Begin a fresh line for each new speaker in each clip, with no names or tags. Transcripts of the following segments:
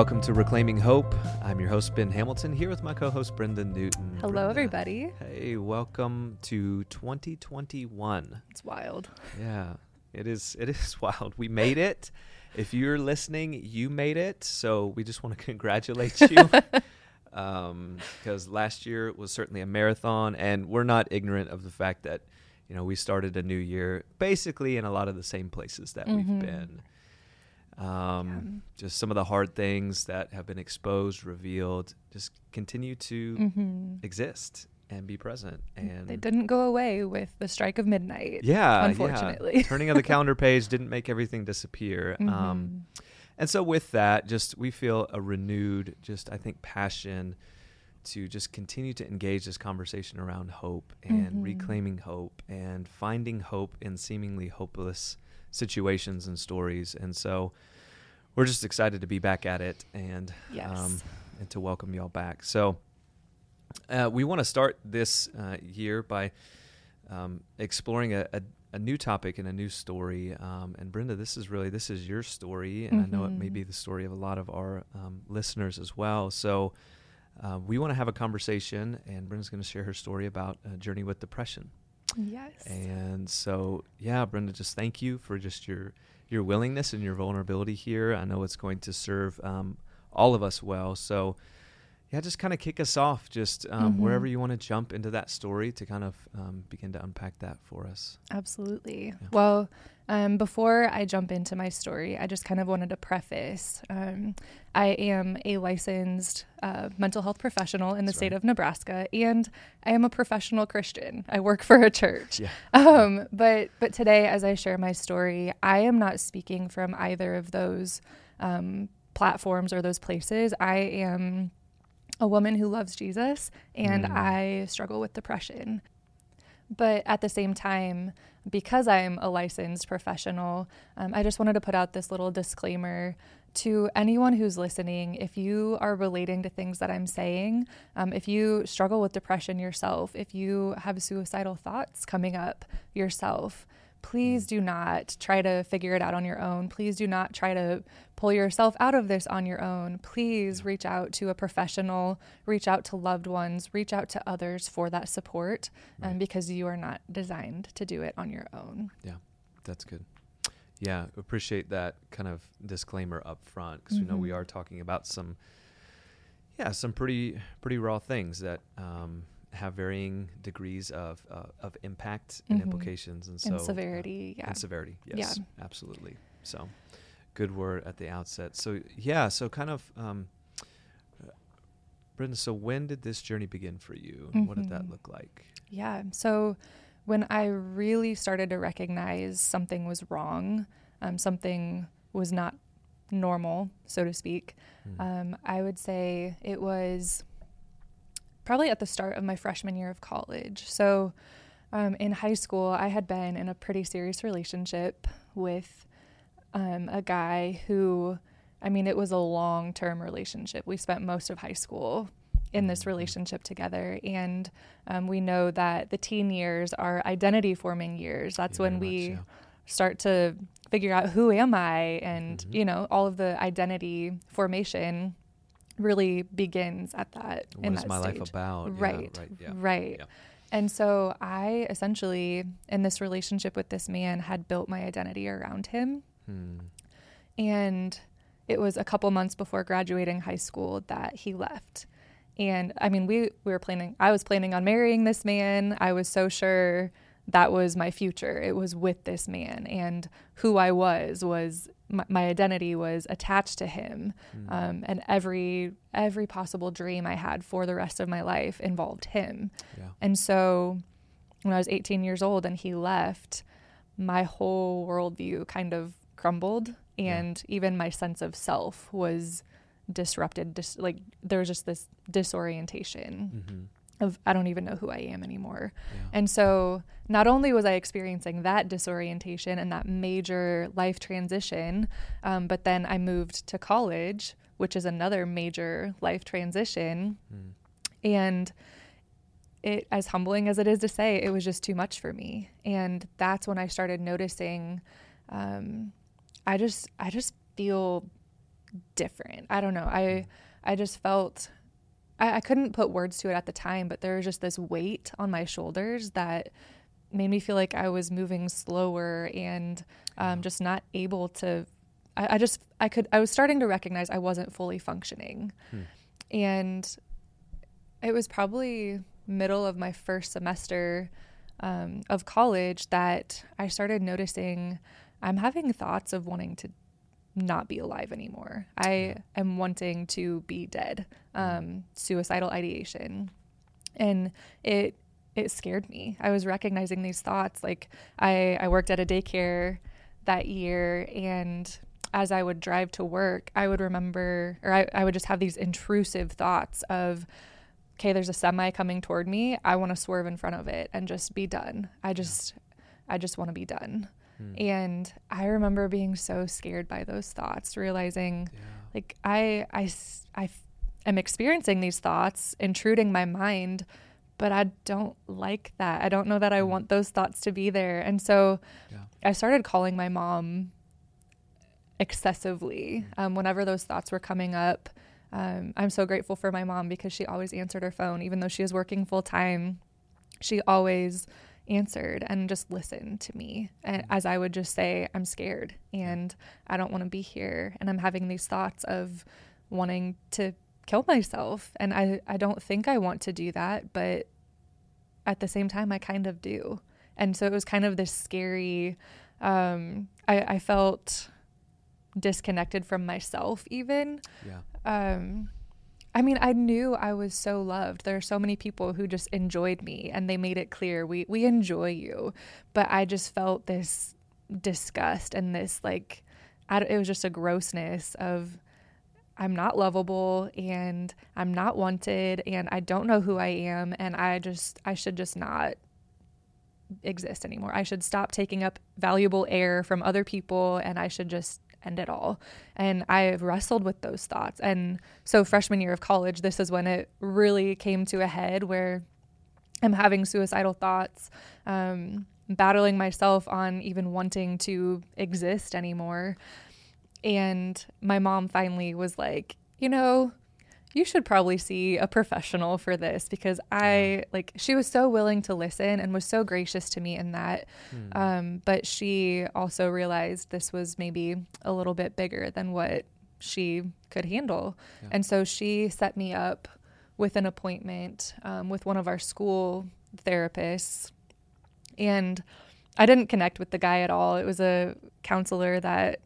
Welcome to Reclaiming Hope. I'm your host, Ben Hamilton, here with my co host, Brenda Newton.
Hello,
Brenda,
everybody.
Hey, welcome to 2021.
It's wild.
Yeah, it is. It is wild. We made it. If you're listening, you made it. So we just want to congratulate you. because um, last year was certainly a marathon, and we're not ignorant of the fact that you know we started a new year basically in a lot of the same places that
Mhm.
we've been. Um, Just some of the hard things that have been exposed, revealed, just continue to
hmm
exist and be present. And
They didn't go away with the strike of midnight.
yeah,
unfortunately.
yeah. turning of the calendar page didn't make everything disappear. Um,
Mhm.
and so with that, just we feel a renewed, just I think passion to just continue to engage this conversation around hope and
Mhm.
reclaiming hope and finding hope in seemingly hopeless situations and stories. And so we're just excited to be back at it and
Yes.
um, and to welcome y'all back. So uh, we want to start this uh, year by um, exploring a, a, a new topic and a new story. Um, and Brenda, this is really this is your story, and I know it may be the story of a lot of our um, listeners as well. So uh, we want to have a conversation, and Brenda's going to share her story about a journey with depression.
Yes.
And so, yeah, Brenda, just thank you for just your your willingness and your vulnerability here. I know it's going to serve um, all of us well. So, yeah, just kind of kick us off, just um,
Mhm.
wherever you want to jump into that story to kind of um, begin to unpack that for us.
Absolutely.
Yeah.
Well, um, before I jump into my story, I just kind of wanted to preface um, I am a licensed uh, mental health professional in the
That's
state
right.
of Nebraska, and I am a professional Christian. I work for a church.
Yeah.
Um, but but today, as I share my story, I am not speaking from either of those um, platforms or those places. I am a woman who loves Jesus, and
Mm.
I struggle with depression. But at the same time, because I'm a licensed professional, um, I just wanted to put out this little disclaimer to anyone who's listening. If you are relating to things that I'm saying, um, if you struggle with depression yourself, if you have suicidal thoughts coming up yourself, please do not try to figure it out on your own. Please do not try to pull yourself out of this on your own. Please reach out to a professional, reach out to loved ones, reach out to others for that support um, because you are not designed to do it on your own.
Yeah, that's good. Yeah, appreciate that kind of disclaimer up front because we know we
Mhm.
are talking about some, yeah, some pretty pretty raw things that um, have varying degrees of uh, of impact and
Mhm.
implications, and so
and
uh,
severity, yeah.
and severity.
Yeah.
Yes, absolutely. So, good word at the outset. So, yeah. So, kind of, um, uh, Brenda. So, when did this journey begin for you? What did that
Mhm.
look like?
Yeah. So when I really started to recognize something was wrong, um, something was not normal, so to speak,
Mm.
um, I would say it was probably at the start of my freshman year of college. So um, in high school, I had been in a pretty serious relationship with um, a guy who, I mean, it was a long term relationship. We spent most of high school in this
Mhm.
relationship together. And um, we know that the teen years are identity forming years. That's
Yeah,
when we
much, yeah.
start to figure out who am I and
Mhm.
you know all of the identity formation really begins at that
What
in
is
that
my life
stage.
about? Yeah,
right
right. Yeah.
right
Yeah.
and so i essentially in this relationship with this man had built my identity around him
Hmm.
and it was a couple months before graduating high school that he left and i mean we we were planning i was planning on marrying this man i was so sure that was my future it was with this man and who i was was my, my identity was attached to him
Hmm.
um, and every every possible dream i had for the rest of my life involved him
Yeah.
and so when I was 18 years old and he left, my whole worldview kind of crumbled.
Yeah.
And even my sense of self was disrupted. Dis- like there was just this disorientation
hmm
of I don't even know who I am anymore.
Yeah.
And so not only was I experiencing that disorientation and that major life transition, um, but then I moved to college, which is another major life transition.
Hmm.
And it as humbling as it is to say it was just too much for me and that's when i started noticing um, i just i just feel different. I don't know. I I just felt I, I couldn't put words to it at the time, but there was just this weight on my shoulders that made me feel like I was moving slower and um, just not able to. I, I, just I could I was starting to recognize I wasn't fully functioning, hmm. and it was probably middle of my first semester um, of college that I started noticing I'm having thoughts of wanting to not be alive anymore. I am wanting to be dead. Um, suicidal ideation, and it it scared me. I was recognizing these thoughts. Like I I worked at a daycare that year, and as I would drive to work, I would remember, or I, I would just have these intrusive thoughts of, okay, there's a semi coming toward me. I want to swerve in front of it and just be done. I just, I just want to be done. Hmm. And I remember being so scared by those thoughts, realizing yeah. like I, I, I am experiencing these thoughts intruding my mind, but I don't like that. I don't know that I hmm. want those thoughts to be there. And so yeah. I started calling my mom excessively hmm. um, whenever those thoughts were coming up. Um, I'm so grateful for my mom because she always answered her phone, even though she was working full time. She always answered and just listened to me as I would just say, I'm scared and I don't want to be here. And I'm having these thoughts of wanting to kill myself. And I, I don't think I want to do that, but at the same time, I kind of do. And so it was kind of this scary, um, I, I felt disconnected from myself, even.
Yeah.
Um, I mean, I knew I was so loved. There are so many people who just enjoyed me and they made it clear we we enjoy you. But I just felt this disgust and this like it was just a grossness of I'm not lovable and I'm not wanted and I don't know who I am and I just I should just not exist anymore. I should stop taking up valuable air from other people and I should just end it all. And I have wrestled with those thoughts. And so, freshman year of college, this is when it really came to a head where I'm having suicidal thoughts, um, battling myself on even wanting to exist anymore. And my mom finally was like, you know, you should probably see a professional for this because I like she was so willing to listen and was so gracious to me in that. Hmm. Um, but she also realized this was maybe a little bit bigger than what she could handle. Yeah. And so she set me up with an appointment um, with one of our school therapists. And I didn't connect with the guy at all. It was a counselor that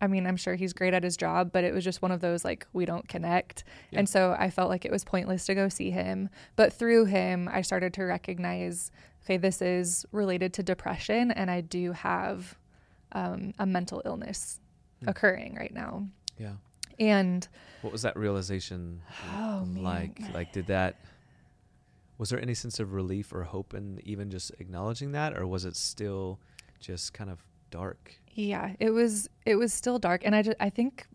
I mean, I'm sure he's great at his job, but it was just one of those like we don't connect. Yeah. And so I felt like it was pointless to go see him. But through him, I started to recognize okay, this is related to depression, and I do have um, a mental illness mm. occurring right now.
Yeah.
And
what was that realization
oh,
like? Man. Like, did that, was there any sense of relief or hope in even just acknowledging that, or was it still just kind of dark?
Yeah, it was it was still dark and I just, I think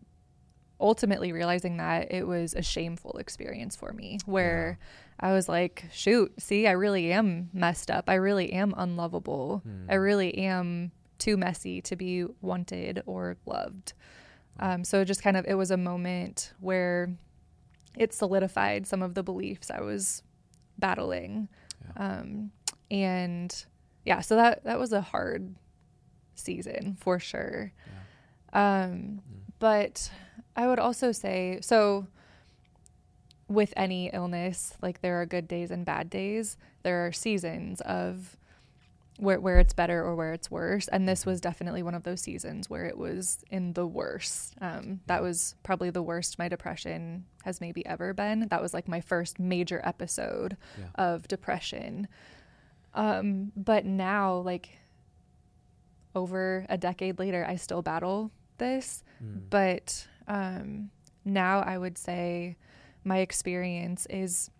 ultimately realizing that it was a shameful experience for me where yeah. I was like, shoot, see, I really am messed up. I really am unlovable. Hmm. I really am too messy to be wanted or loved. Um, so just kind of it was a moment where it solidified some of the beliefs I was battling. Yeah. Um, and yeah, so that that was a hard season for sure. Yeah. Um, mm. But I would also say so with any illness, like there are good days and bad days. There are seasons of where where it's better or where it's worse, and this was definitely one of those seasons where it was in the worst. Um, that was probably the worst my depression has maybe ever been. That was like my first major episode yeah. of depression. Um, but now, like over a decade later, I still battle this. Mm. But um, now I would say my experience is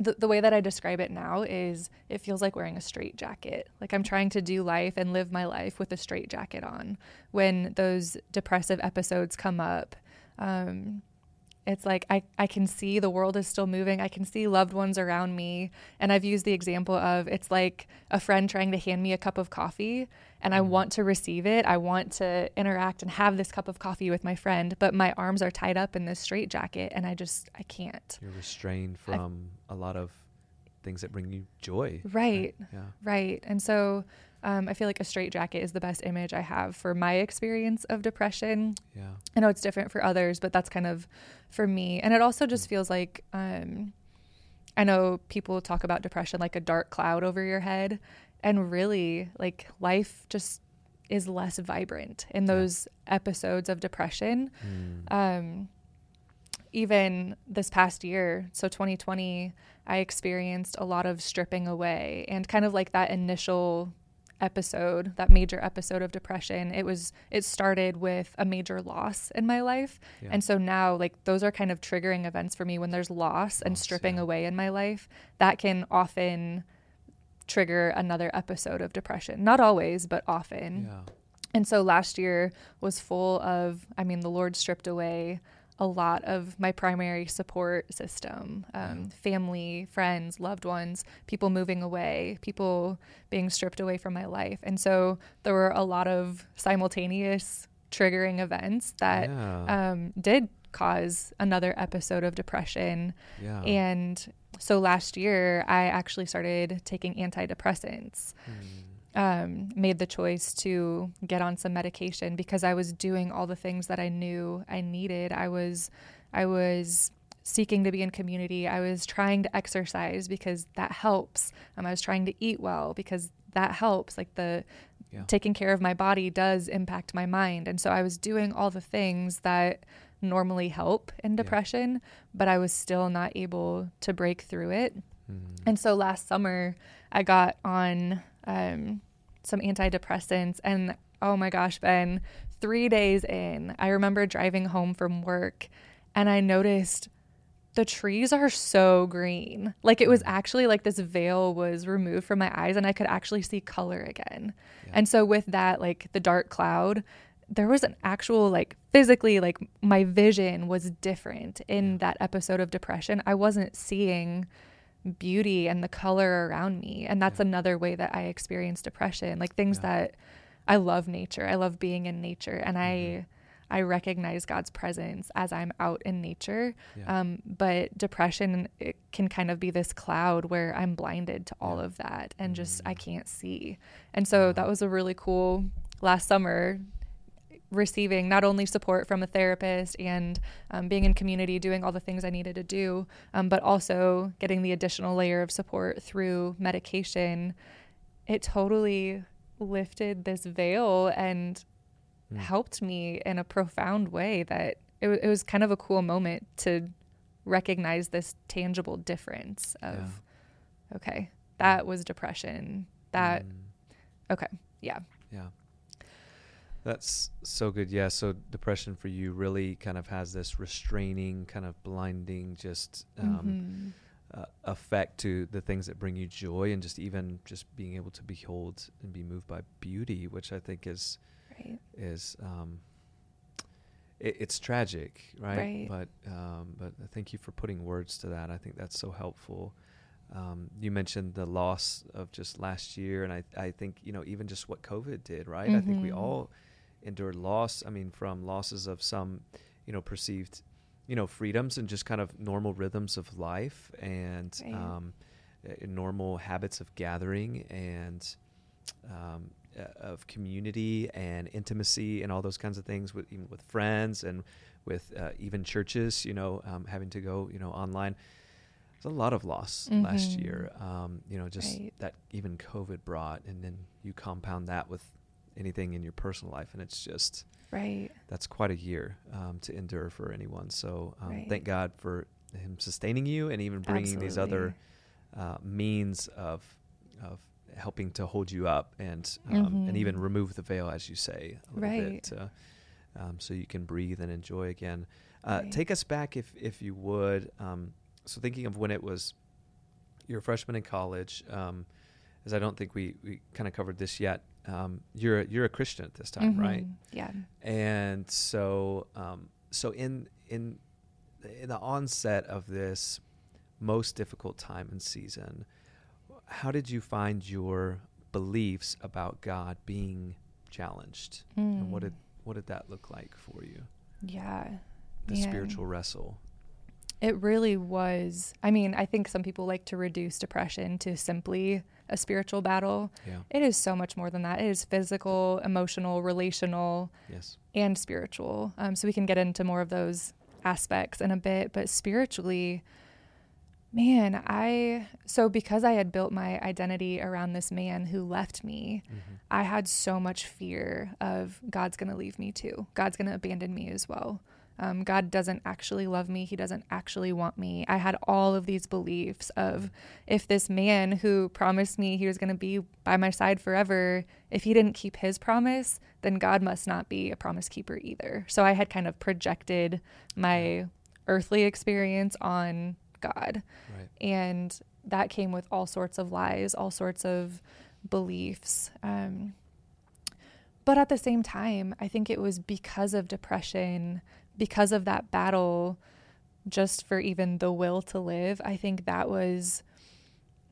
the, the way that I describe it now is it feels like wearing a straight jacket. Like I'm trying to do life and live my life with a straight jacket on. When those depressive episodes come up, um, it's like I, I can see the world is still moving. I can see loved ones around me. And I've used the example of it's like a friend trying to hand me a cup of coffee and I want to receive it. I want to interact and have this cup of coffee with my friend, but my arms are tied up in this straitjacket and I just I can't.
You're restrained from I, a lot of things that bring you joy.
Right. Right. Yeah. right. And so um, I feel like a straitjacket is the best image I have for my experience of depression.
Yeah.
I know it's different for others, but that's kind of for me. And it also just mm. feels like um, I know people talk about depression like a dark cloud over your head. And really, like life just is less vibrant in those episodes of depression. Mm. Um, even this past year, so 2020, I experienced a lot of stripping away and kind of like that initial episode, that major episode of depression, it was it started with a major loss in my life. Yeah. And so now like those are kind of triggering events for me when there's loss and stripping yeah. away in my life. That can often trigger another episode of depression. Not always, but often. Yeah. And so last year was full of I mean the Lord stripped away a lot of my primary support system um, family, friends, loved ones, people moving away, people being stripped away from my life. And so there were a lot of simultaneous triggering events that yeah. um, did cause another episode of depression.
Yeah.
And so last year, I actually started taking antidepressants. Mm um, made the choice to get on some medication because I was doing all the things that I knew I needed. I was, I was seeking to be in community. I was trying to exercise because that helps. Um, I was trying to eat well because that helps. Like the yeah. taking care of my body does impact my mind, and so I was doing all the things that normally help in depression, yeah. but I was still not able to break through it. Mm. And so last summer, I got on um, some antidepressants. And oh my gosh, Ben, three days in, I remember driving home from work and I noticed the trees are so green. Like it was mm. actually like this veil was removed from my eyes and I could actually see color again. Yeah. And so with that, like the dark cloud, there was an actual like physically like my vision was different in that episode of depression. I wasn't seeing beauty and the color around me. And that's yeah. another way that I experience depression. Like things yeah. that I love nature. I love being in nature and mm-hmm. I I recognize God's presence as I'm out in nature. Yeah. Um, but depression it can kind of be this cloud where I'm blinded to all of that and just I mm. can't see. And so that was a really cool last summer receiving not only support from a therapist and um, being in community, doing all the things I needed to do, um, but also getting the additional layer of support through medication, it totally lifted this veil and mm. helped me in a profound way that it, it, was kind of a cool moment to recognize this tangible difference of, yeah. okay, that was depression. That, mm. okay, yeah.
Yeah. That's so good. Yeah. So depression for you really kind of has this restraining, kind of blinding, just um, mm-hmm. uh, effect to the things that bring you joy, and just even just being able to behold and be moved by beauty, which I think is right. is um, it, it's tragic, right? right. But um, but thank you for putting words to that. I think that's so helpful. Um, you mentioned the loss of just last year, and I, I think you know even just what COVID did, right? Mm-hmm. I think we mm-hmm. all endured loss. I mean, from losses of some, you know, perceived, you know, freedoms and just kind of normal rhythms of life and right. um, uh, normal habits of gathering and um, uh, of community and intimacy and all those kinds of things with even with friends and with uh, even churches. You know, um, having to go, you know, online. There's a lot of loss mm-hmm. last year. Um, you know, just right. that even COVID brought, and then you compound that with anything in your personal life, and it's just
right.
That's quite a year um, to endure for anyone. So um, right. thank God for Him sustaining you and even bringing Absolutely. these other uh, means of of helping to hold you up and um, mm-hmm. and even remove the veil, as you say, a little right. bit, to, um, so you can breathe and enjoy again. Uh, right. Take us back, if if you would. Um, so thinking of when it was, you're freshman in college. Um, as I don't think we, we kind of covered this yet um, you're you're a Christian at this time, mm-hmm. right?
Yeah.
And so um, so in in in the onset of this most difficult time and season, how did you find your beliefs about God being challenged.
Mm.
And what did what did that look like for you?
Yeah.
The spiritual wrestle.
It really was. I mean, I think some people like to reduce depression to simply a spiritual battle.
Yeah.
It is so much more than that. It is physical, emotional, relational,
Yes.
and spiritual. Um, so we can get into more of those aspects in a bit. But spiritually, man, I, so because I had built my identity around this man who left me,
Mm-hmm.
I had so much fear of God's going to leave me too. God's going to abandon me as well. Um, God doesn't actually love me. He doesn't actually want me. I had all of these beliefs of if this man who promised me he was going to be by my side forever, if he didn't keep his promise, then God must not be a promise keeper either. So I had kind of projected my earthly experience on God.
Right.
And that came with all sorts of lies, all sorts of beliefs. Um, but at the same time, I think it was because of depression, because of that battle, just for even the will to live. I think that was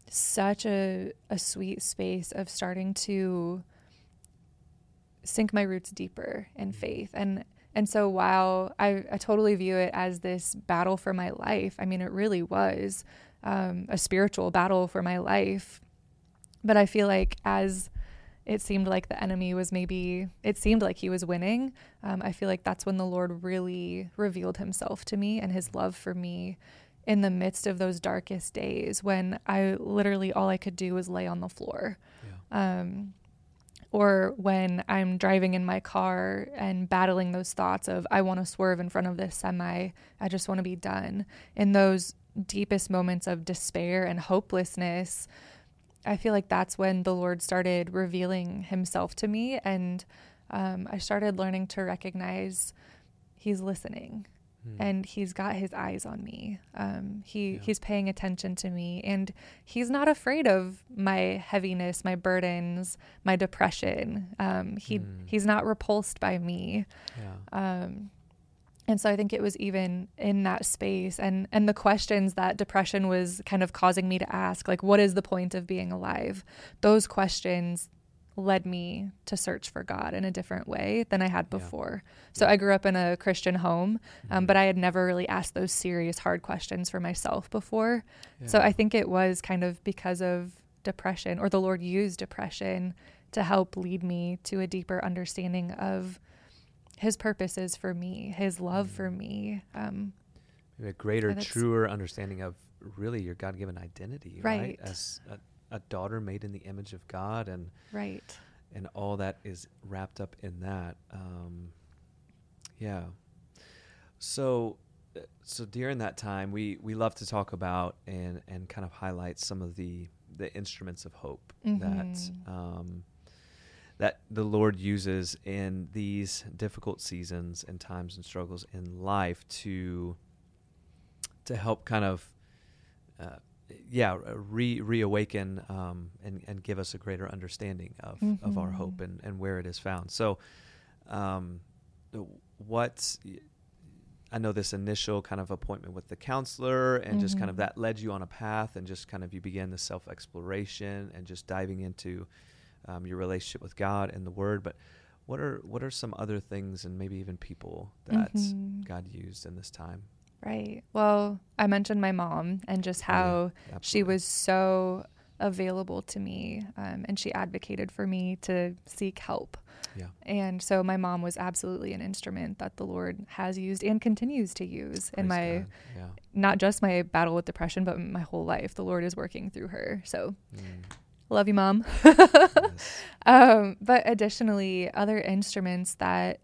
such a, a sweet space of starting to sink my roots deeper in faith. And and so while I, I totally view it as this battle for my life, I mean, it really was um, a spiritual battle for my life. But I feel like as it seemed like the enemy was maybe, it seemed like he was winning, um, I feel like that's when the Lord really revealed himself to me and his love for me in the midst of those darkest days when I literally all I could do was lay on the floor.
Yeah.
Um, or when I'm driving in my car and battling those thoughts of, I want to swerve in front of this semi, I just want to be done. In those deepest moments of despair and hopelessness, I feel like that's when the Lord started revealing himself to me. And um, I started learning to recognize He's listening
Hmm.
and he's got his eyes on me. Um, he
Yeah.
he's paying attention to me, and he's not afraid of my heaviness, my burdens, my depression. Um, he
Mm.
he's not repulsed by me.
yeah.
And so I think it was even in that space and and the questions that depression was kind of causing me to ask, like what is the point of being alive? Those questions led me to search for God in a different way than I had
Yeah.
before. So I grew up in a Christian home, um,
Mhm.
but I had never really asked those serious, hard questions for myself before. So I think it was kind of because of depression, or the Lord used depression to help lead me to a deeper understanding of His purposes for me, His love for
Mm.
me. Um,
Maybe a greater, truer understanding of really your God given identity, right?
Right.
As a, a daughter made in the image of God and
right.
and all that is wrapped up in that. Um, yeah. So, uh, so during that time, we we love to talk about and and kind of highlight some of the the instruments of hope that
Mhm.
um, that the Lord uses in these difficult seasons and times and struggles in life to to help kind of uh, yeah re reawaken um, and and give us a greater understanding of of our hope
Mhm.
and and where it is found. So, um, what I know this initial kind of appointment with the counselor and just kind of
Mhm.
that led you on a path and just kind of you began the self exploration and just diving into um, your relationship with God and the Word. But what are what are some other things and maybe even people that
Mhm.
God used in this time?
Right. Well, I mentioned my mom and just
Oh, yeah.
how she was so available to me um, and she advocated for me to seek help.
Yeah.
And so my mom was absolutely an instrument that the Lord has used and continues to use in my,
yeah.
not just my battle with depression, but my whole life. The Lord is working through her. So
Mm,
love you, mom.
yes.
um, but additionally, other instruments that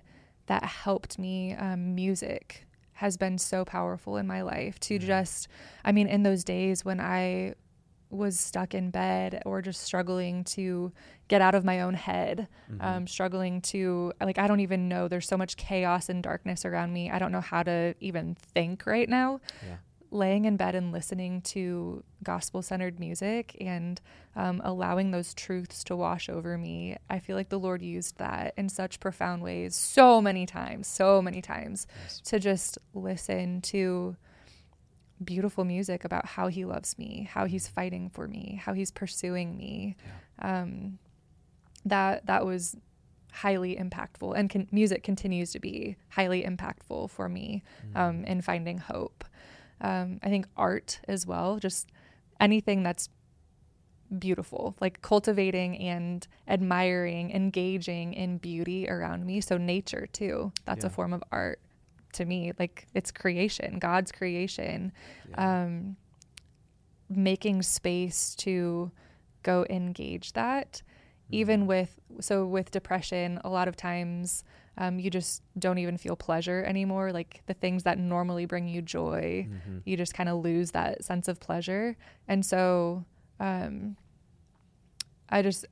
that helped me, um, music has been so powerful in my life to
Yeah.
just, I mean, in those days when I was stuck in bed or just struggling to get out of my own head,
Mhm.
um, struggling to, like, I don't even know, there's so much chaos and darkness around me. I don't know how to even think right now
yeah.
Laying in bed and listening to gospel centered music and um, allowing those truths to wash over me, I feel like the Lord used that in such profound ways so many times, so many times
Yes.
to just listen to beautiful music about how He loves me, how He's fighting for me, how He's pursuing me.
Yeah.
Um, that that was highly impactful and con- music continues to be highly impactful for me um, in finding hope um, i think art as well just anything that's beautiful like cultivating and admiring engaging in beauty around me so nature too that's a form of art to me like it's creation god's creation
Yeah.
um, making space to go engage that even
Mm-hmm.
with so with depression a lot of times um, you just don't even feel pleasure anymore like the things that normally bring you joy
Mhm.
you just kind of lose that sense of pleasure and so um, i just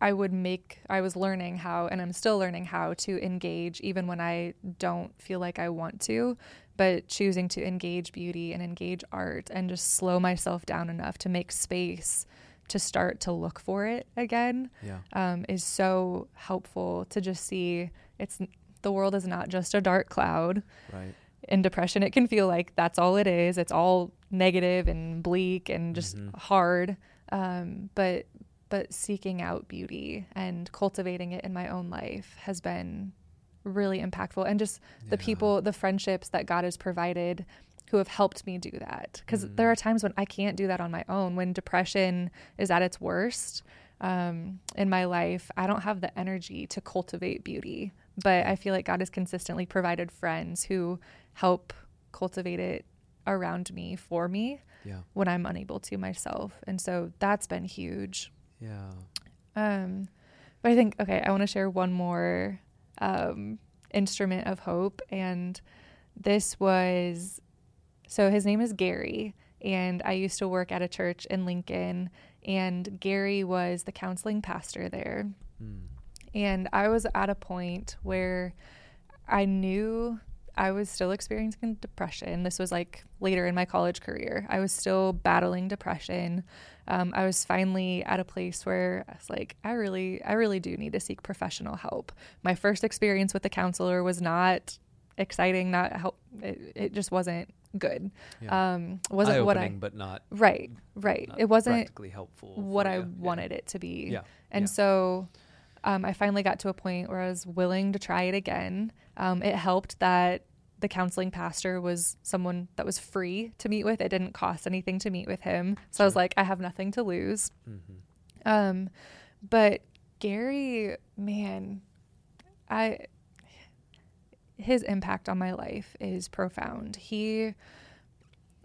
i would make i was learning how and i'm still learning how to engage even when i don't feel like i want to but choosing to engage beauty and engage art and just slow myself down enough to make space to start to look for it again
Yeah.
um, is so helpful to just see it's the world is not just a dark cloud
Right.
in depression it can feel like that's all it is it's all negative and bleak and just
Mhm.
hard um, but but seeking out beauty and cultivating it in my own life has been really impactful and just the
Yeah.
people the friendships that god has provided who have helped me do that because
Mm.
there are times when i can't do that on my own when depression is at its worst um, in my life i don't have the energy to cultivate beauty but i feel like god has consistently provided friends who help cultivate it around me for me
Yeah.
when i'm unable to myself and so that's been huge
Yeah.
um, but I think okay, I want to share one more um, instrument of hope, and this was so his name is Gary, and I used to work at a church in Lincoln, and Gary was the counseling pastor there,
Mm.
And I was at a point where I knew I was still experiencing depression. This was like later in my college career. I was still battling depression. Um, I was finally at a place where I was like, I really, I really do need to seek professional help. My first experience with the counselor was not exciting. Not help. It, it just wasn't good.
Yeah.
Um, wasn't what I
but not
right, right.
not
it wasn't
practically helpful.
what I
you. Yeah.
wanted it to be.
Yeah.
And
yeah.
so um, I finally got to a point where I was willing to try it again. Um, it helped that the counseling pastor was someone that was free to meet with. It didn't cost anything to meet with him. So I was like, I have nothing to lose.
Mhm.
Um, but Gary, man, I his impact on my life is profound. He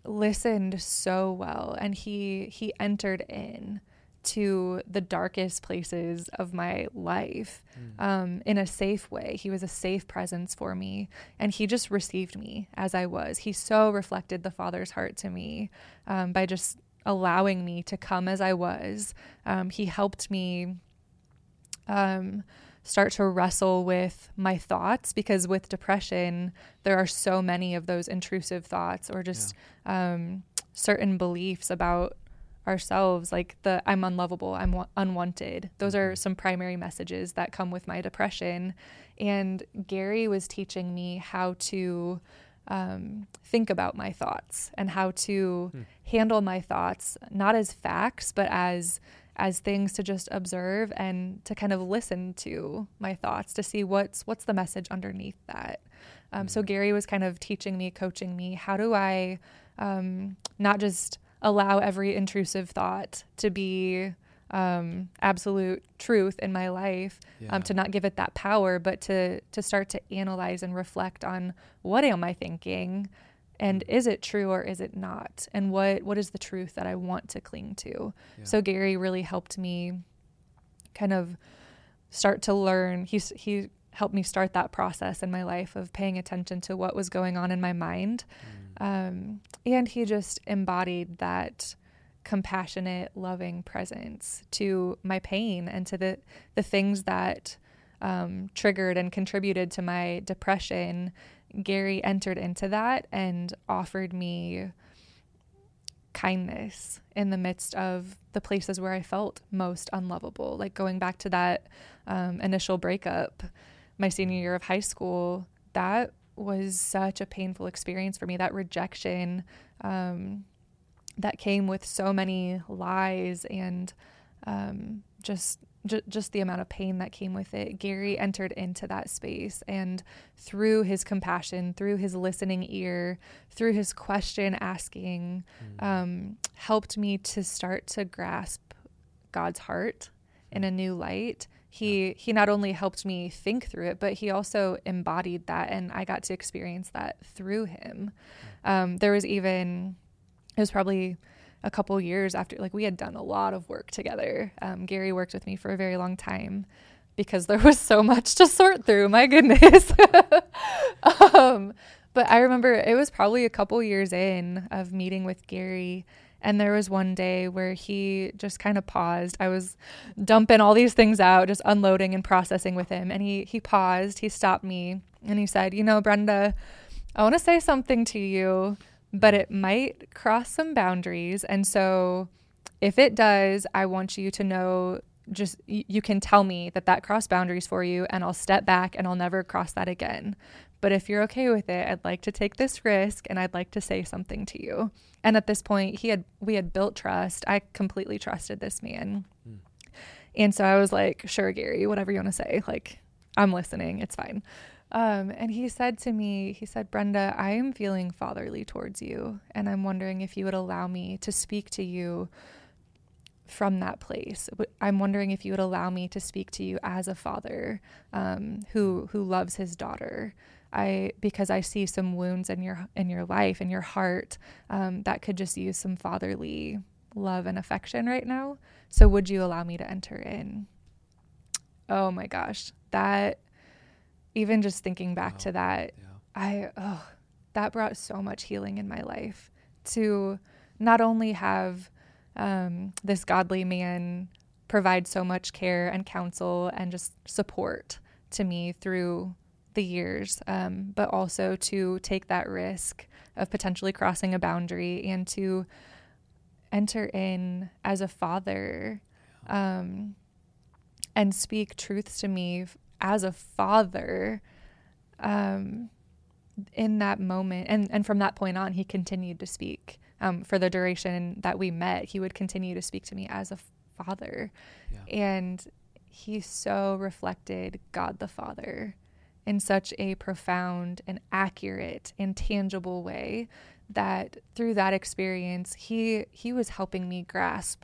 listened so well and he he entered in to the darkest places of my life um, in a safe way. He was a safe presence for me, and he just received me as I was. He so reflected the Father's heart to me um, by just allowing me to come as I was. Um, he helped me um, start to wrestle with my thoughts because with depression, there are so many of those intrusive thoughts or just um, certain beliefs about ourselves like the i'm unlovable i'm wa- unwanted. Those are some primary messages that come with my depression. And gary was teaching me how to um, think about my thoughts and how to
Hmm.
handle my thoughts not as facts but as as things to just observe and to kind of listen to my thoughts to see what's what's the message underneath that. Um, so gary was kind of teaching me coaching me how do i um, not just allow every intrusive thought to be um, absolute truth in my life
Yeah.
um, to not give it that power but to to start to analyze and reflect on what am i thinking and is it true or is it not and what what is the truth that i want to cling to
Yeah.
so gary really helped me kind of start to learn he's he helped me start that process in my life of paying attention to what was going on in my mind
Mm.
Um, and he just embodied that compassionate, loving presence to my pain and to the the things that um, triggered and contributed to my depression. Gary entered into that and offered me kindness in the midst of the places where I felt most unlovable. Like going back to that um, initial breakup, my senior year of high school, that was such a painful experience for me. That rejection um, that came with so many lies and um, just j- just the amount of pain that came with it. Gary entered into that space and through his compassion, through his listening ear, through his question asking, mm. um, helped me to start to grasp God's heart in a new light. He he not only helped me think through it, but he also embodied that, and I got to experience that through him. Um, there was even it was probably a couple years after like we had done a lot of work together. Um, gary worked with me for a very long time because there was so much to sort through my goodness. Um, but i remember it was probably a couple years in of meeting with gary and there was one day where he just kind of paused i was dumping all these things out just unloading and processing with him and he he paused he stopped me and he said you know brenda i want to say something to you but it might cross some boundaries. And so if it does, I want you to know just you can tell me that that crossed boundaries for you and I'll step back and I'll never cross that again. But if you're okay with it, I'd like to take this risk and I'd like to say something to you. And at this point, he had we had built trust. I completely trusted this man. Mm. And so I was like, "Sure, Gary, whatever you want to say. Like, I'm listening. It's fine." Um, and he said to me, he said, Brenda, I am feeling fatherly towards you. And I'm wondering if you would allow me to speak to you from that place. I'm wondering if you would allow me to speak to you as a father um, who who loves his daughter. I because I see some wounds in your in your life in your heart um, that could just use some fatherly love and affection right now. So would you allow me to enter in? Oh my gosh, that even just thinking back wow. to that, yeah. I oh, that brought so much healing in my life to not only have um, this godly man provide so much care and counsel and just support to me through the years, um, but also to take that risk of potentially crossing a boundary and to enter in as a father um, and speak truths to me as a father um, in that moment. And, and from that point on he continued to speak. Um, for the duration that we met he would continue to speak to me as a father. Yeah. and he so reflected god the father in such a profound and accurate and tangible way that through that experience he he was helping me grasp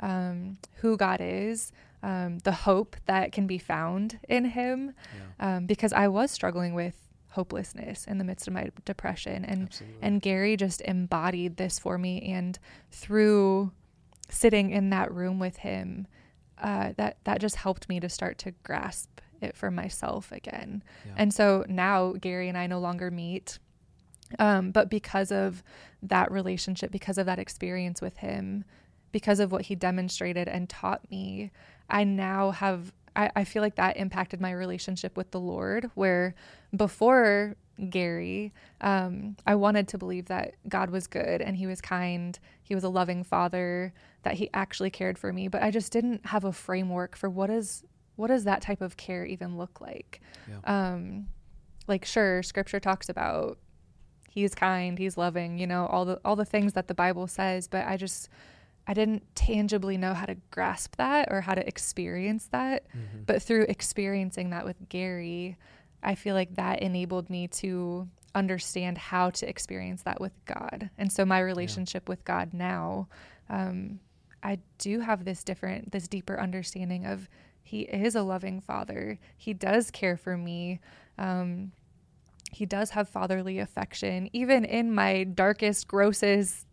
um, who god is um, the hope that can be found in him yeah. um, because I was struggling with hopelessness in the midst of my depression and Absolutely. and Gary just embodied this for me and through sitting in that room with him uh, that that just helped me to start to grasp it for myself again yeah. and so now Gary and I no longer meet um, but because of that relationship because of that experience with him because of what he demonstrated and taught me I now have, I, I feel like that impacted my relationship with the Lord, where before Gary, um, I wanted to believe that God was good and he was kind, he was a loving father, that he actually cared for me, but I just didn't have a framework for what is what does that type of care even look like? Yeah. Um, like sure, scripture talks about he's kind, he's loving, you know, all the all the things that the Bible says, but I just I didn't tangibly know how to grasp that or how to experience that. Mm-hmm. But through experiencing that with Gary, I feel like that enabled me to understand how to experience that with God. And so my relationship yeah. with God now, um, I do have this different, this deeper understanding of He is a loving Father. He does care for me. Um, he does have fatherly affection, even in my darkest, grossest,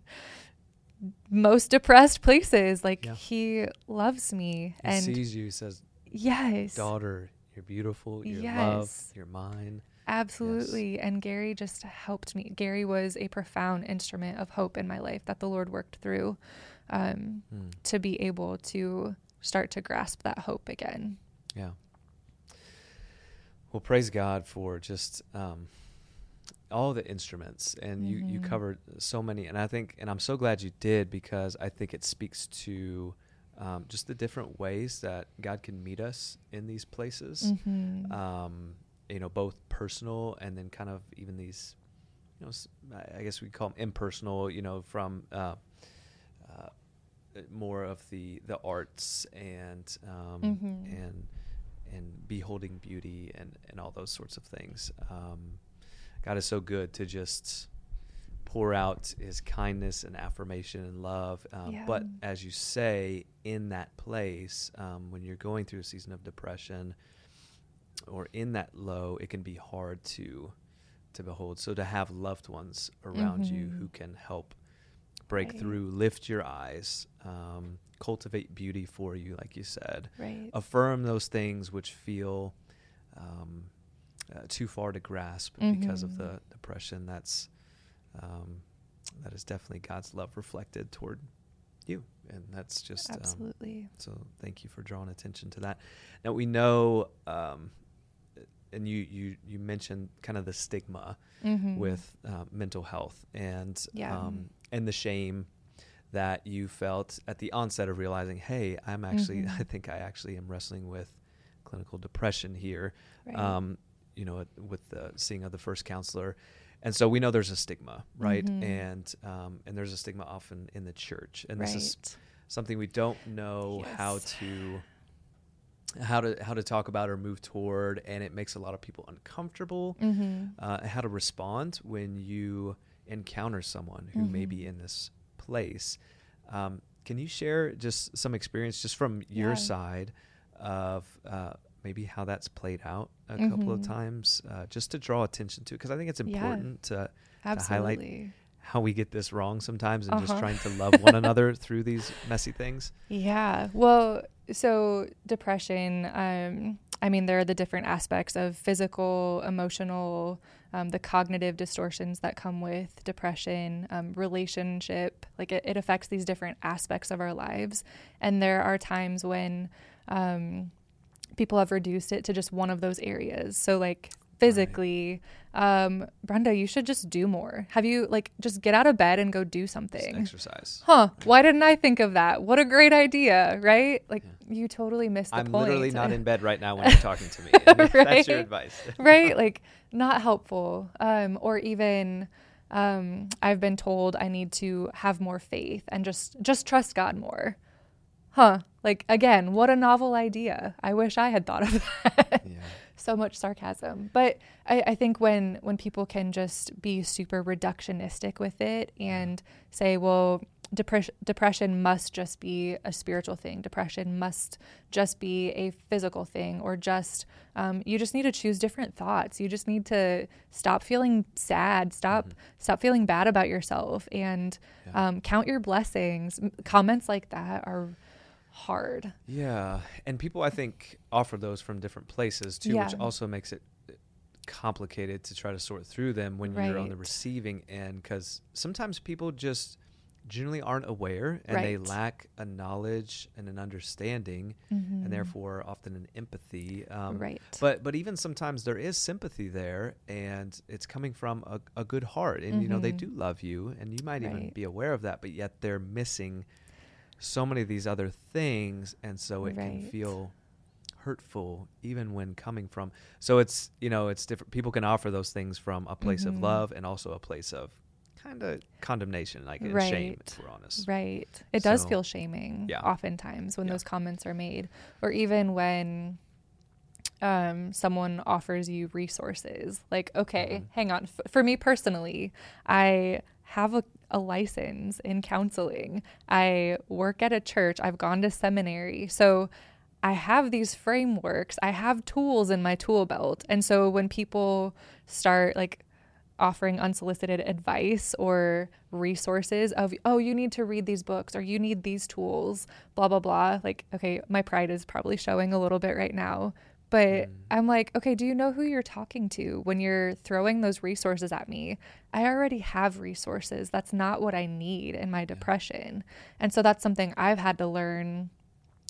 most depressed places. Like yeah. he loves me
he
and
sees you, says,
"Yes,
daughter, you're beautiful. You're yes. love. You're mine."
Absolutely. Yes. And Gary just helped me. Gary was a profound instrument of hope in my life that the Lord worked through um, mm. to be able to start to grasp that hope again.
Yeah. Well, praise God for just um, all the instruments and mm-hmm. you you mm-hmm. covered so many and i think and i'm so glad you did because i think it speaks to um, just the different ways that god can meet us in these places mm-hmm. um, you know both personal and then kind of even these you know i guess we call them impersonal you know from uh, more of the the arts and um,
Mhm.
and and beholding beauty and and all those sorts of things. Um, God is so good to just pour out His kindness and affirmation and love. Um,
Yeah.
But as you say, in that place, um, when you're going through a season of depression or in that low, it can be hard to to behold. So to have loved ones around you
Mhm.
who can help break
Right.
through, lift your eyes, um, cultivate beauty for you, like you said,
Right.
affirm those things which feel um, uh, too far to grasp because of
Mhm.
the depression. That's um, that is definitely God's love reflected toward you, and that's just um,
Absolutely.
so thank you for drawing attention to that. Now we know, um, and you you you mentioned kind of the stigma
Mhm.
with uh, mental health and
Yeah.
And the shame that you felt at the onset of realizing, hey, I'm actually
Mhm.
I think I actually am wrestling with clinical depression here.
Right.
Um, you know, with the seeing of the first counselor. And so we know there's a stigma, right?
Mhm.
And um, and there's a stigma often in the church, and this is something we don't know how to how to how to talk about or move toward and it makes a lot of people uncomfortable
Mhm.
uh, how to respond when you encounter someone who may be in this place um, can you share just some experience just from your
Yeah.
side of uh, maybe how that's played out a couple of
Mhm.
times uh, just to draw attention to because i think it's
Yeah.
important to highlight how we get this wrong sometimes and just
Uh-huh.
trying to love one another through these messy things
Yeah. Well, so depression, um, I mean, there are the different aspects of physical, emotional, um, the cognitive distortions that come with depression, um, relationship. Like it, it affects these different aspects of our lives. And there are times when um, people have reduced it to just one of those areas. So, like, physically um brenda you should just do more have you like just get out of bed and go do something
exercise
huh why didn't i think of that what a great idea right like
Yeah.
You totally missed the
i'm
point.
literally not in bed right now when you're talking to me. And that's your advice.
Right? Like not helpful. Um or even um i've been told i need to have more faith and just just trust god more. Huh. Like again what a novel idea. I wish i had thought of that.
Yeah.
So much sarcasm. But I, I think when when people can just be super reductionistic with it and say well depression depression must just be a spiritual thing. Depression must just be a physical thing or just um, you just need to choose different thoughts. You just need to stop feeling sad. Stop
Mhm.
stop feeling bad about yourself and
Yeah.
um, count your blessings. Comments like that are hard.
Yeah, and people I think offer those from different places too, which also makes it complicated to try to sort through them when you're on the receiving end because sometimes people just generally aren't aware and they lack a knowledge and an understanding
Mhm.
and therefore often an empathy um,
right
but but even sometimes there is sympathy there and it's coming from a, a good heart and you know they
Mhm.
do love you and you might even be aware of that but yet they're missing so many of these other things and so it can feel hurtful even when coming from so it's you know it's different people can offer those things from a place of
Mhm.
love and also a place of kind of condemnation like and shame
Right.
if we're honest
Right. It does
So-
feel shaming
Yeah.
oftentimes when
Yeah.
those comments are made, or even when um, someone offers you resources. Like, okay,
Mhm.
hang on. F- for me personally, I have a, a license in counseling. I work at a church. I've gone to seminary. So I have these frameworks. I have tools in my tool belt. And so when people start like offering unsolicited advice or resources of oh you need to read these books or you need these tools blah blah blah. Like okay my pride is probably showing a little bit right now. But
Mm.
i'm like okay do you know who you're talking to when you're throwing those resources at me? I already have resources. That's not what i need in my depression. And so that's something i've had to learn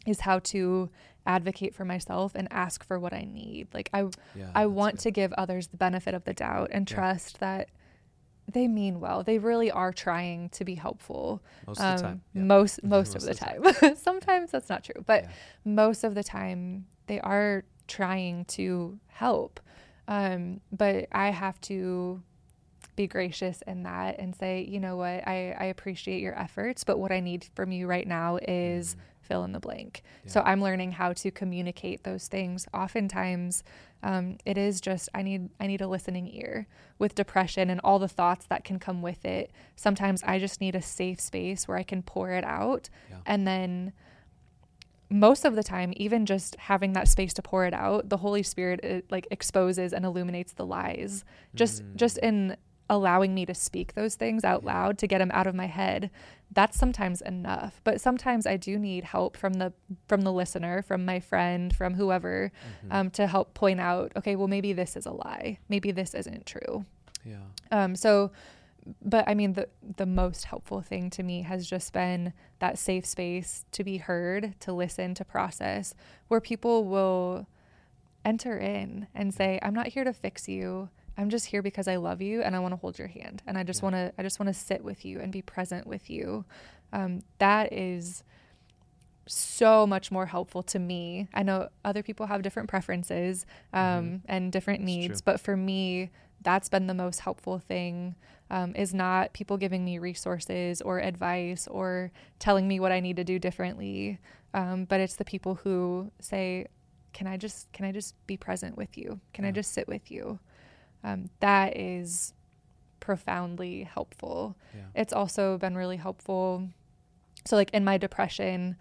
is how to advocate for myself and ask for what i need like i
yeah
I want
good.
to give others the benefit of the doubt and
Yeah.
trust that they mean well. They really are trying to be helpful.
most of the time
Um,
yeah.
Most most of the time. Sometimes that's not true, but
Yeah.
most of the time they are trying to help. Um, but I have to be gracious in that and say, you know what, I, I appreciate your efforts, but what I need from you right now is mm-hmm. Fill in the blank. Yeah. So I'm learning how to communicate those things. Oftentimes, um, it is just I need I need a listening ear with depression and all the thoughts that can come with it. Sometimes I just need a safe space where I can pour it out, yeah. and then most of the time even just having that space to pour it out the holy spirit it, like exposes and illuminates the lies just mm. just in allowing me to speak those things out loud to get them out of my head that's sometimes enough. But sometimes i do need help from the from the listener from my friend from whoever mm-hmm. um, to help point out okay well maybe this is a lie. Maybe this isn't true.
Yeah.
Um so but i mean the the most helpful thing to me has just been that safe space to be heard to listen to process where people will enter in and say i'm not here to fix you I'm just here because I love you and I want to hold your hand and I just want to I just want to sit with you and be present with you. Um, that is so much more helpful to me. I know other people have different preferences um, mm-hmm. and different needs, but for me, that's been the most helpful thing. Um, is not people giving me resources or advice or telling me what I need to do differently, um, but it's the people who say, "Can I just can I just be present with you? Can yeah. I just sit with you?" Um, that is profoundly helpful. Yeah. It's also been really helpful. So, like in my depression,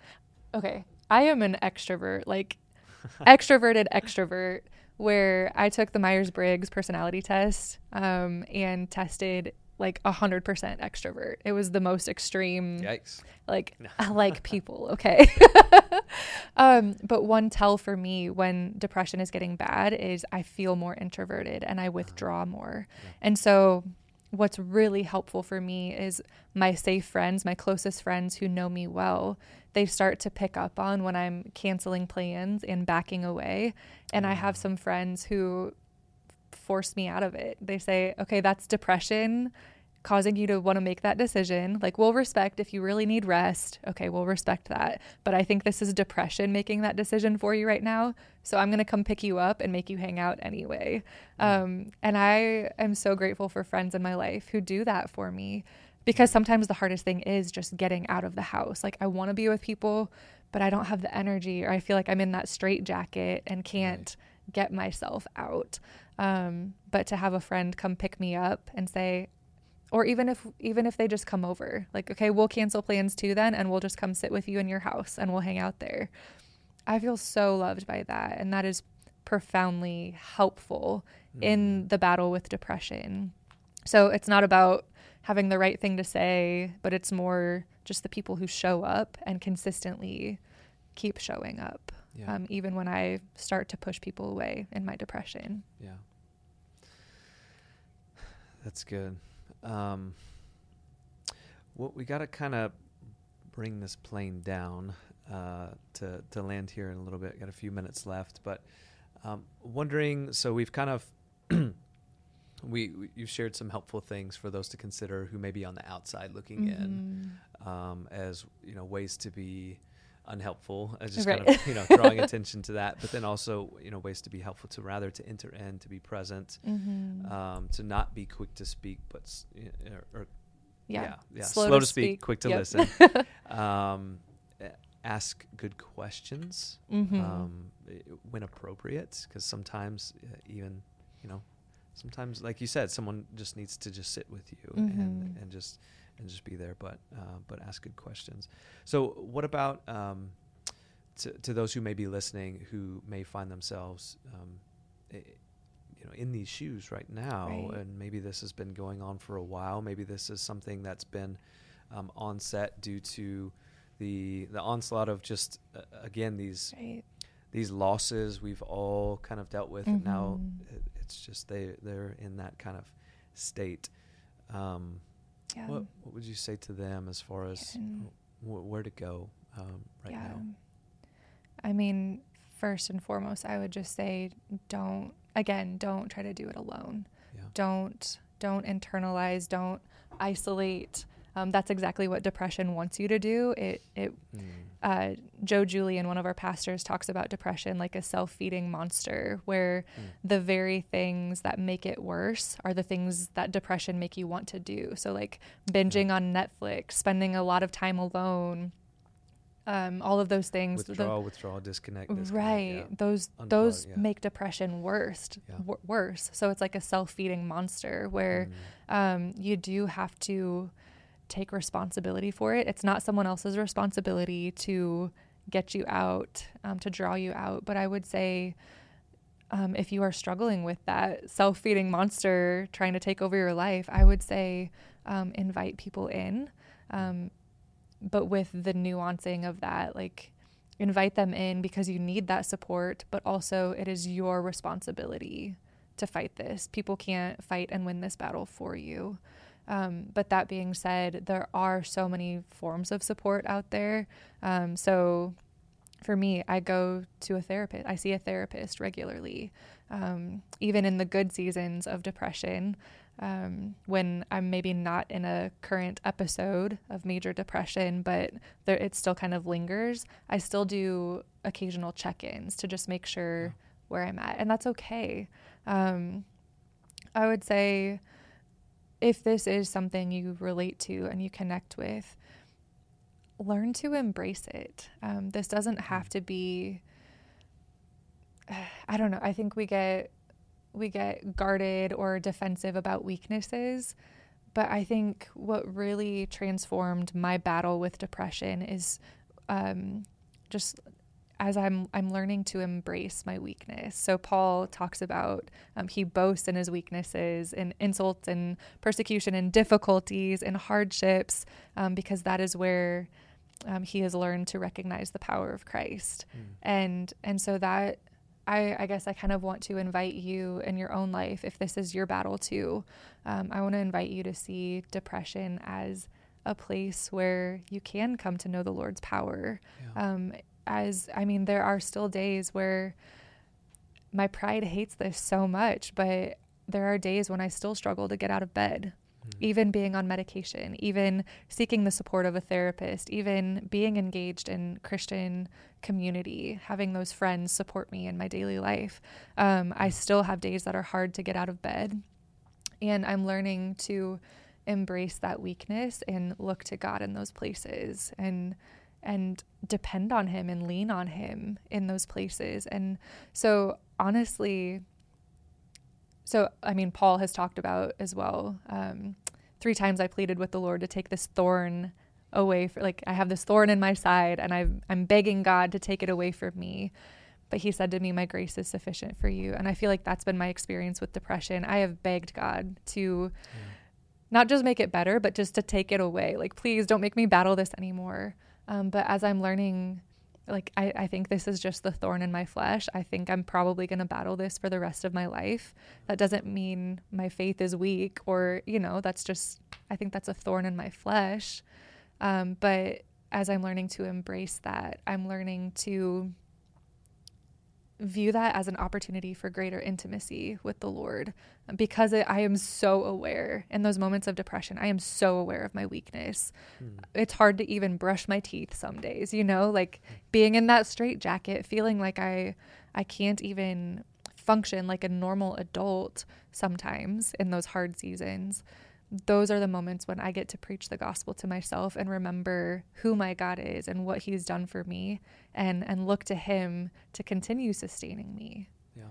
okay, I am an extrovert, like extroverted extrovert, where I took the Myers Briggs personality test um, and tested like a hundred percent extrovert. It was the most extreme.
Yikes!
Like I like people. Okay. um, but one tell for me when depression is getting bad is I feel more introverted and I withdraw more. Yeah. And so, what's really helpful for me is my safe friends, my closest friends who know me well. They start to pick up on when I'm canceling plans and backing away. And I have some friends who force me out of it. They say, okay, that's depression causing you to want to make that decision. Like, we'll respect if you really need rest. Okay, we'll respect that. But I think this is depression making that decision for you right now. So I'm going to come pick you up and make you hang out anyway. Um, and I am so grateful for friends in my life who do that for me because sometimes the hardest thing is just getting out of the house. Like, I want to be with people, but I don't have the energy, or I feel like I'm in that straight jacket and can't get myself out. Um, but to have a friend come pick me up and say, or even if even if they just come over, like, okay, we'll cancel plans too then, and we'll just come sit with you in your house and we'll hang out there. I feel so loved by that, and that is profoundly helpful mm. in the battle with depression. So it's not about having the right thing to say, but it's more just the people who show up and consistently keep showing up yeah. um, even when I start to push people away in my depression.
Yeah. That's good. Um, well, we got to kind of bring this plane down uh, to, to land here in a little bit. Got a few minutes left, but um, wondering so we've kind of. we, we, you've shared some helpful things for those to consider who may be on the outside looking mm-hmm. in um, as you know ways to be unhelpful as just right. kind of you know drawing attention to that but then also you know ways to be helpful to rather to enter in to be present mm-hmm. um, to not be quick to speak but or, or yeah. yeah, yeah slow, slow to, speak, speak, quick to yep. listen um, ask good questions mm-hmm. um, when appropriate because sometimes uh, even you know sometimes like you said someone just needs to just sit with you mm-hmm. and and just and just be there, but uh, but ask good questions. So, what about um, to, to those who may be listening who may find themselves, um, you know, in these shoes right now, right. and maybe this has been going on for a while. Maybe this is something that's been um, onset due to the the onslaught of just uh, again these right. these losses we've all kind of dealt with, mm-hmm. and now mm-hmm. it, it's just they they're in that kind of state. Um, yeah. What What would you say to them as far as w- where to go um, right yeah. now?
I mean, first and foremost, I would just say don't again don't try to do it alone. Yeah. Don't don't internalize. Don't isolate. Um, that's exactly what depression wants you to do. It it mm. uh, Joe Julian, one of our pastors, talks about depression like a self feeding monster, where mm. the very things that make it worse are the things that depression make you want to do. So like binging yeah. on Netflix, spending a lot of time alone um, all of those things.
Withdrawal, the, withdrawal, disconnect. disconnect
right. Yeah. Those Unplug, those yeah. make depression worse. Yeah. W- worse. So it's like a self feeding monster where mm. um, you do have to take responsibility for it. It's not someone else's responsibility to get you out, um, to draw you out. But I would say. Um, if you are struggling with that self feeding monster trying to take over your life, I would say um, invite people in. Um, but with the nuancing of that, like invite them in because you need that support, but also it is your responsibility to fight this. People can't fight and win this battle for you. Um, but that being said, there are so many forms of support out there. Um, so for me, I go to a therapist. I see a therapist regularly. Um, even in the good seasons of depression, um, when I'm maybe not in a current episode of major depression, but there, it still kind of lingers, I still do occasional check ins to just make sure where I'm at. And that's okay. Um, I would say if this is something you relate to and you connect with, learn to embrace it. Um, this doesn't have to be, I don't know, I think we get we get guarded or defensive about weaknesses. But I think what really transformed my battle with depression is um, just as I'm I'm learning to embrace my weakness. So Paul talks about um, he boasts in his weaknesses and insults and persecution and difficulties and hardships um, because that is where um, he has learned to recognize the power of Christ. Mm. And and so that I, I, guess I kind of want to invite you in your own life, if this is your battle too, um, I want to invite you to see depression as a place where you can come to know the Lord's power. Yeah. Um, as I mean, there are still days where my pride hates this so much, but there are days when I still struggle to get out of bed mm-hmm. even being on medication, even seeking the support of a therapist, even being engaged in Christian community, having those friends support me in my daily life. Um, I still have days that are hard to get out of bed. And I'm learning to embrace that weakness and look to God in those places and and depend on him and lean on him in those places. And so honestly, so I mean, Paul has talked about as well. Um, three times I pleaded with the Lord to take this thorn away. For, like I have this thorn in my side, and i I'm begging God to take it away from me. But He said to me, "My grace is sufficient for you." And I feel like that's been my experience with depression. I have begged God to. Mm. Not just make it better, but just to take it away. Like, please don't make me battle this anymore. Um, but as I'm learning like I, I think this is just the thorn in my flesh. I think I'm probably going to battle this for the rest of my life. That doesn't mean my faith is weak or, you know, that's just, I think that's a thorn in my flesh. Um, but as I'm learning to embrace that, I'm learning to view that as an opportunity for greater intimacy with the Lord because I am so aware in those moments of depression. I am so aware of my weakness. Hmm. It's hard to even brush my teeth some days, you know, like being in that straight jacket, feeling like I I can't even function like a normal adult sometimes in those hard seasons those are the moments when I get to preach the gospel to myself and remember who my God is and what he's done for me and and look to him to continue sustaining me.
Yeah.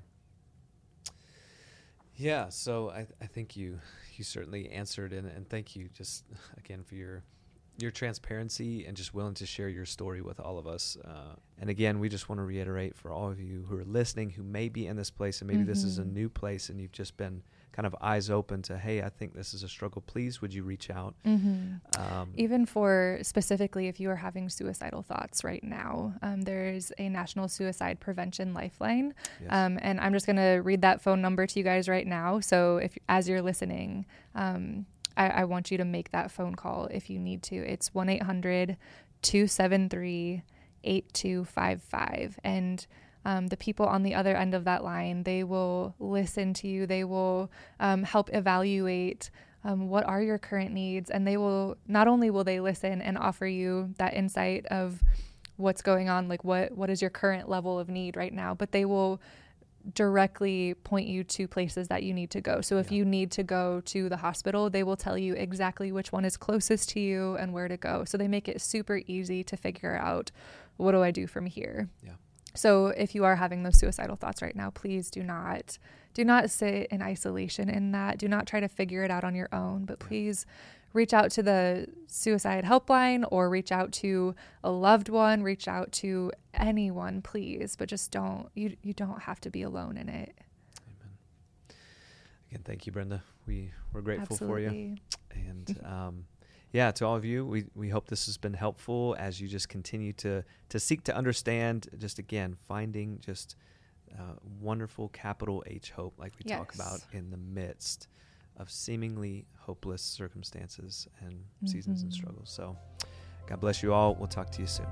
Yeah, so I I think you you certainly answered and and thank you just again for your your transparency and just willing to share your story with all of us. Uh, and again, we just want to reiterate for all of you who are listening, who may be in this place and maybe mm-hmm. this is a mm-hmm. new place and you've just been kind of eyes open to, hey, I think this is a struggle. Please, would you reach out?
Mm-hmm. Um, Even for specifically if you are having suicidal thoughts right now, um, there's a National Suicide Prevention Lifeline. Yes. Um, and I'm just going to read that phone number to you guys right now. So if as you're listening, um, I, I want you to make that phone call if you need to. It's 1 800 273 8255. And um, the people on the other end of that line, they will listen to you, they will um, help evaluate um, what are your current needs and they will not only will they listen and offer you that insight of what's going on like what what is your current level of need right now but they will directly point you to places that you need to go. So if yeah. you need to go to the hospital, they will tell you exactly which one is closest to you and where to go. So they make it super easy to figure out what do I do from here.
Yeah.
So if you are having those suicidal thoughts right now, please do not do not sit in isolation in that. Do not try to figure it out on your own, but please reach out to the suicide helpline or reach out to a loved one, reach out to anyone, please, but just don't you you don't have to be alone in it.
Amen. Again, thank you, Brenda. We we're grateful
Absolutely.
for you. And um, yeah, to all of you, we, we hope this has been helpful as you just continue to to seek to understand. Just again, finding just uh, wonderful capital H hope, like we yes. talk about in the midst of seemingly hopeless circumstances and mm-hmm. seasons and struggles. So, God bless you all. We'll talk to you soon.